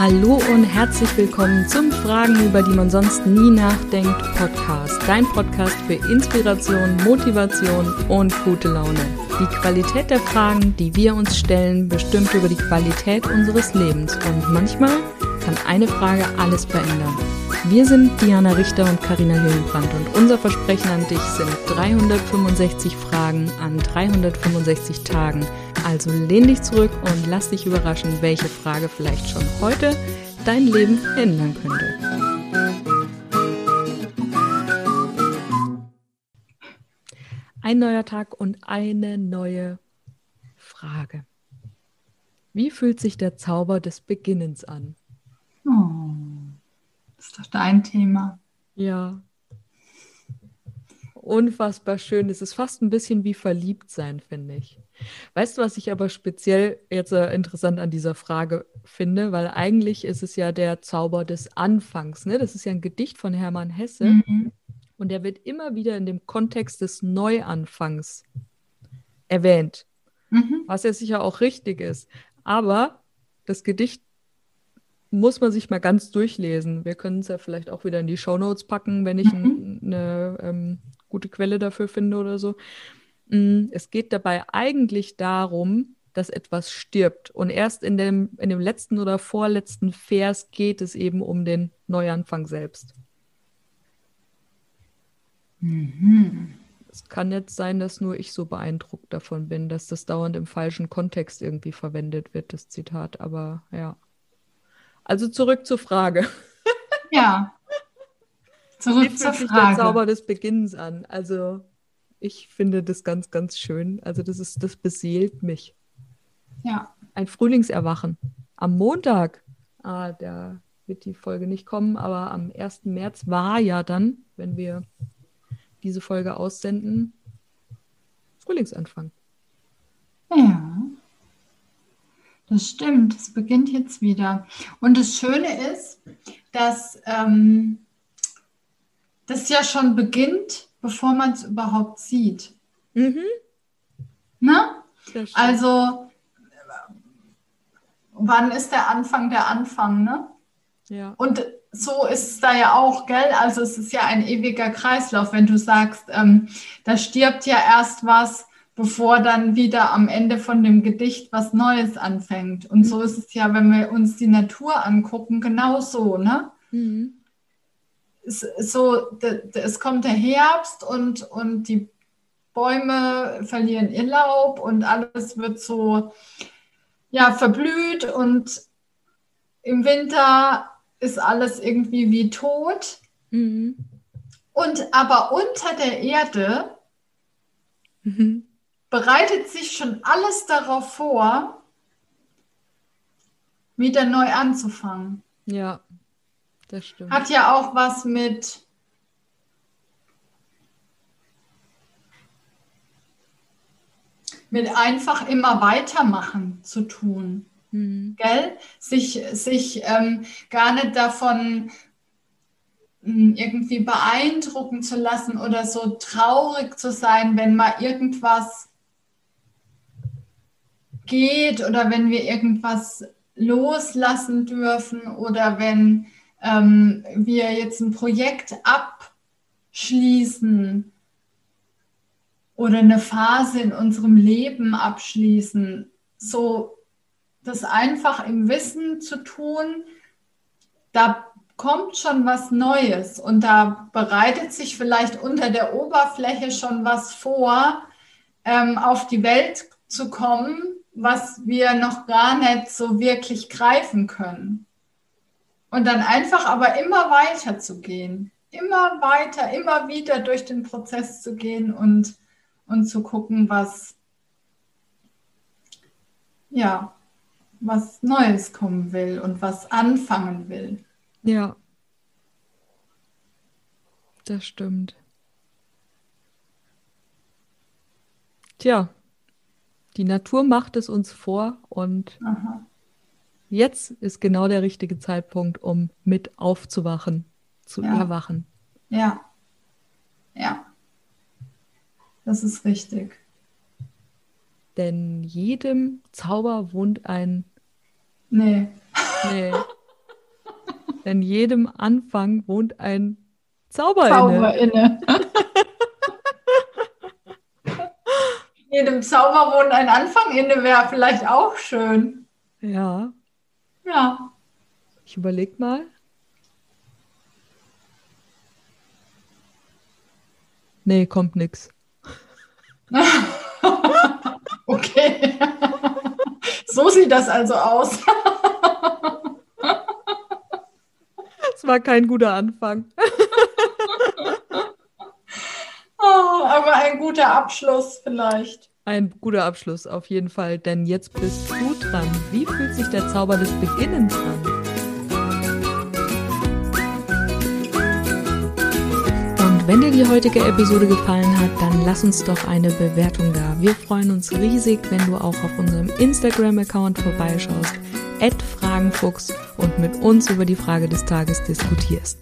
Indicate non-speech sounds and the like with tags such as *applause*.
Hallo und herzlich willkommen zum Fragen, über die man sonst nie nachdenkt Podcast. Dein Podcast für Inspiration, Motivation und gute Laune. Die Qualität der Fragen, die wir uns stellen, bestimmt über die Qualität unseres Lebens. Und manchmal kann eine Frage alles verändern. Wir sind Diana Richter und Karina Hillenbrand und unser Versprechen an dich sind 365 Fragen an 365 Tagen also lehn dich zurück und lass dich überraschen, welche Frage vielleicht schon heute dein Leben ändern könnte. Ein neuer Tag und eine neue Frage. Wie fühlt sich der Zauber des Beginnens an? Oh, das ist doch dein Thema. Ja, unfassbar schön. Es ist fast ein bisschen wie verliebt sein, finde ich. Weißt du, was ich aber speziell jetzt äh, interessant an dieser Frage finde? Weil eigentlich ist es ja der Zauber des Anfangs. Ne? Das ist ja ein Gedicht von Hermann Hesse. Mhm. Und der wird immer wieder in dem Kontext des Neuanfangs erwähnt. Mhm. Was ja sicher auch richtig ist. Aber das Gedicht muss man sich mal ganz durchlesen. Wir können es ja vielleicht auch wieder in die Show Notes packen, wenn ich mhm. eine ähm, gute Quelle dafür finde oder so. Mm, es geht dabei eigentlich darum, dass etwas stirbt. Und erst in dem, in dem letzten oder vorletzten Vers geht es eben um den Neuanfang selbst. Mhm. Es kann jetzt sein, dass nur ich so beeindruckt davon bin, dass das dauernd im falschen Kontext irgendwie verwendet wird, das Zitat. Aber ja. Also zurück zur Frage. Ja. *laughs* Zurück Wie zur Frage. der Zauber des Beginnens an? Also ich finde das ganz, ganz schön. Also das ist, das beseelt mich. Ja. Ein Frühlingserwachen. Am Montag, ah, da wird die Folge nicht kommen, aber am 1. März war ja dann, wenn wir diese Folge aussenden, Frühlingsanfang. Ja. Das stimmt, es beginnt jetzt wieder. Und das Schöne ist, dass ähm, das ja schon beginnt, bevor man es überhaupt sieht. Mhm. Ne? Also, wann ist der Anfang der Anfang, ne? Ja. Und so ist es da ja auch, gell? Also es ist ja ein ewiger Kreislauf, wenn du sagst, ähm, da stirbt ja erst was, bevor dann wieder am Ende von dem Gedicht was Neues anfängt. Und mhm. so ist es ja, wenn wir uns die Natur angucken, genauso, ne? Mhm so, es kommt der Herbst und, und die Bäume verlieren ihr Laub und alles wird so ja, verblüht und im Winter ist alles irgendwie wie tot. Mhm. Und aber unter der Erde mhm. bereitet sich schon alles darauf vor, wieder neu anzufangen. Ja. Das stimmt. Hat ja auch was mit mit einfach immer weitermachen zu tun. Mhm. Gell? Sich, sich ähm, gar nicht davon hm, irgendwie beeindrucken zu lassen oder so traurig zu sein, wenn mal irgendwas geht oder wenn wir irgendwas loslassen dürfen oder wenn ähm, wir jetzt ein Projekt abschließen oder eine Phase in unserem Leben abschließen, so das einfach im Wissen zu tun, da kommt schon was Neues und da bereitet sich vielleicht unter der Oberfläche schon was vor, ähm, auf die Welt zu kommen, was wir noch gar nicht so wirklich greifen können. Und dann einfach aber immer weiter zu gehen. Immer weiter, immer wieder durch den Prozess zu gehen und, und zu gucken, was, ja, was Neues kommen will und was anfangen will. Ja. Das stimmt. Tja, die Natur macht es uns vor und Aha. Jetzt ist genau der richtige Zeitpunkt, um mit aufzuwachen, zu ja. erwachen. Ja. Ja. Das ist richtig. Denn jedem Zauber wohnt ein. Nee. Nee. *laughs* In jedem Anfang wohnt ein Zauber, Zauber inne. In *laughs* jedem Zauber wohnt ein Anfang inne, wäre vielleicht auch schön. Ja. Ja. Ich überleg mal. Nee, kommt nix. *laughs* okay. so sieht das also aus. Es war kein guter Anfang. *laughs* oh, aber ein guter Abschluss vielleicht. Ein guter Abschluss auf jeden Fall, denn jetzt bist du dran. Wie fühlt sich der Zauber des Beginnens an? Und wenn dir die heutige Episode gefallen hat, dann lass uns doch eine Bewertung da. Wir freuen uns riesig, wenn du auch auf unserem Instagram-Account vorbeischaust, Fragenfuchs und mit uns über die Frage des Tages diskutierst.